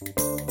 Música